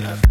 Death.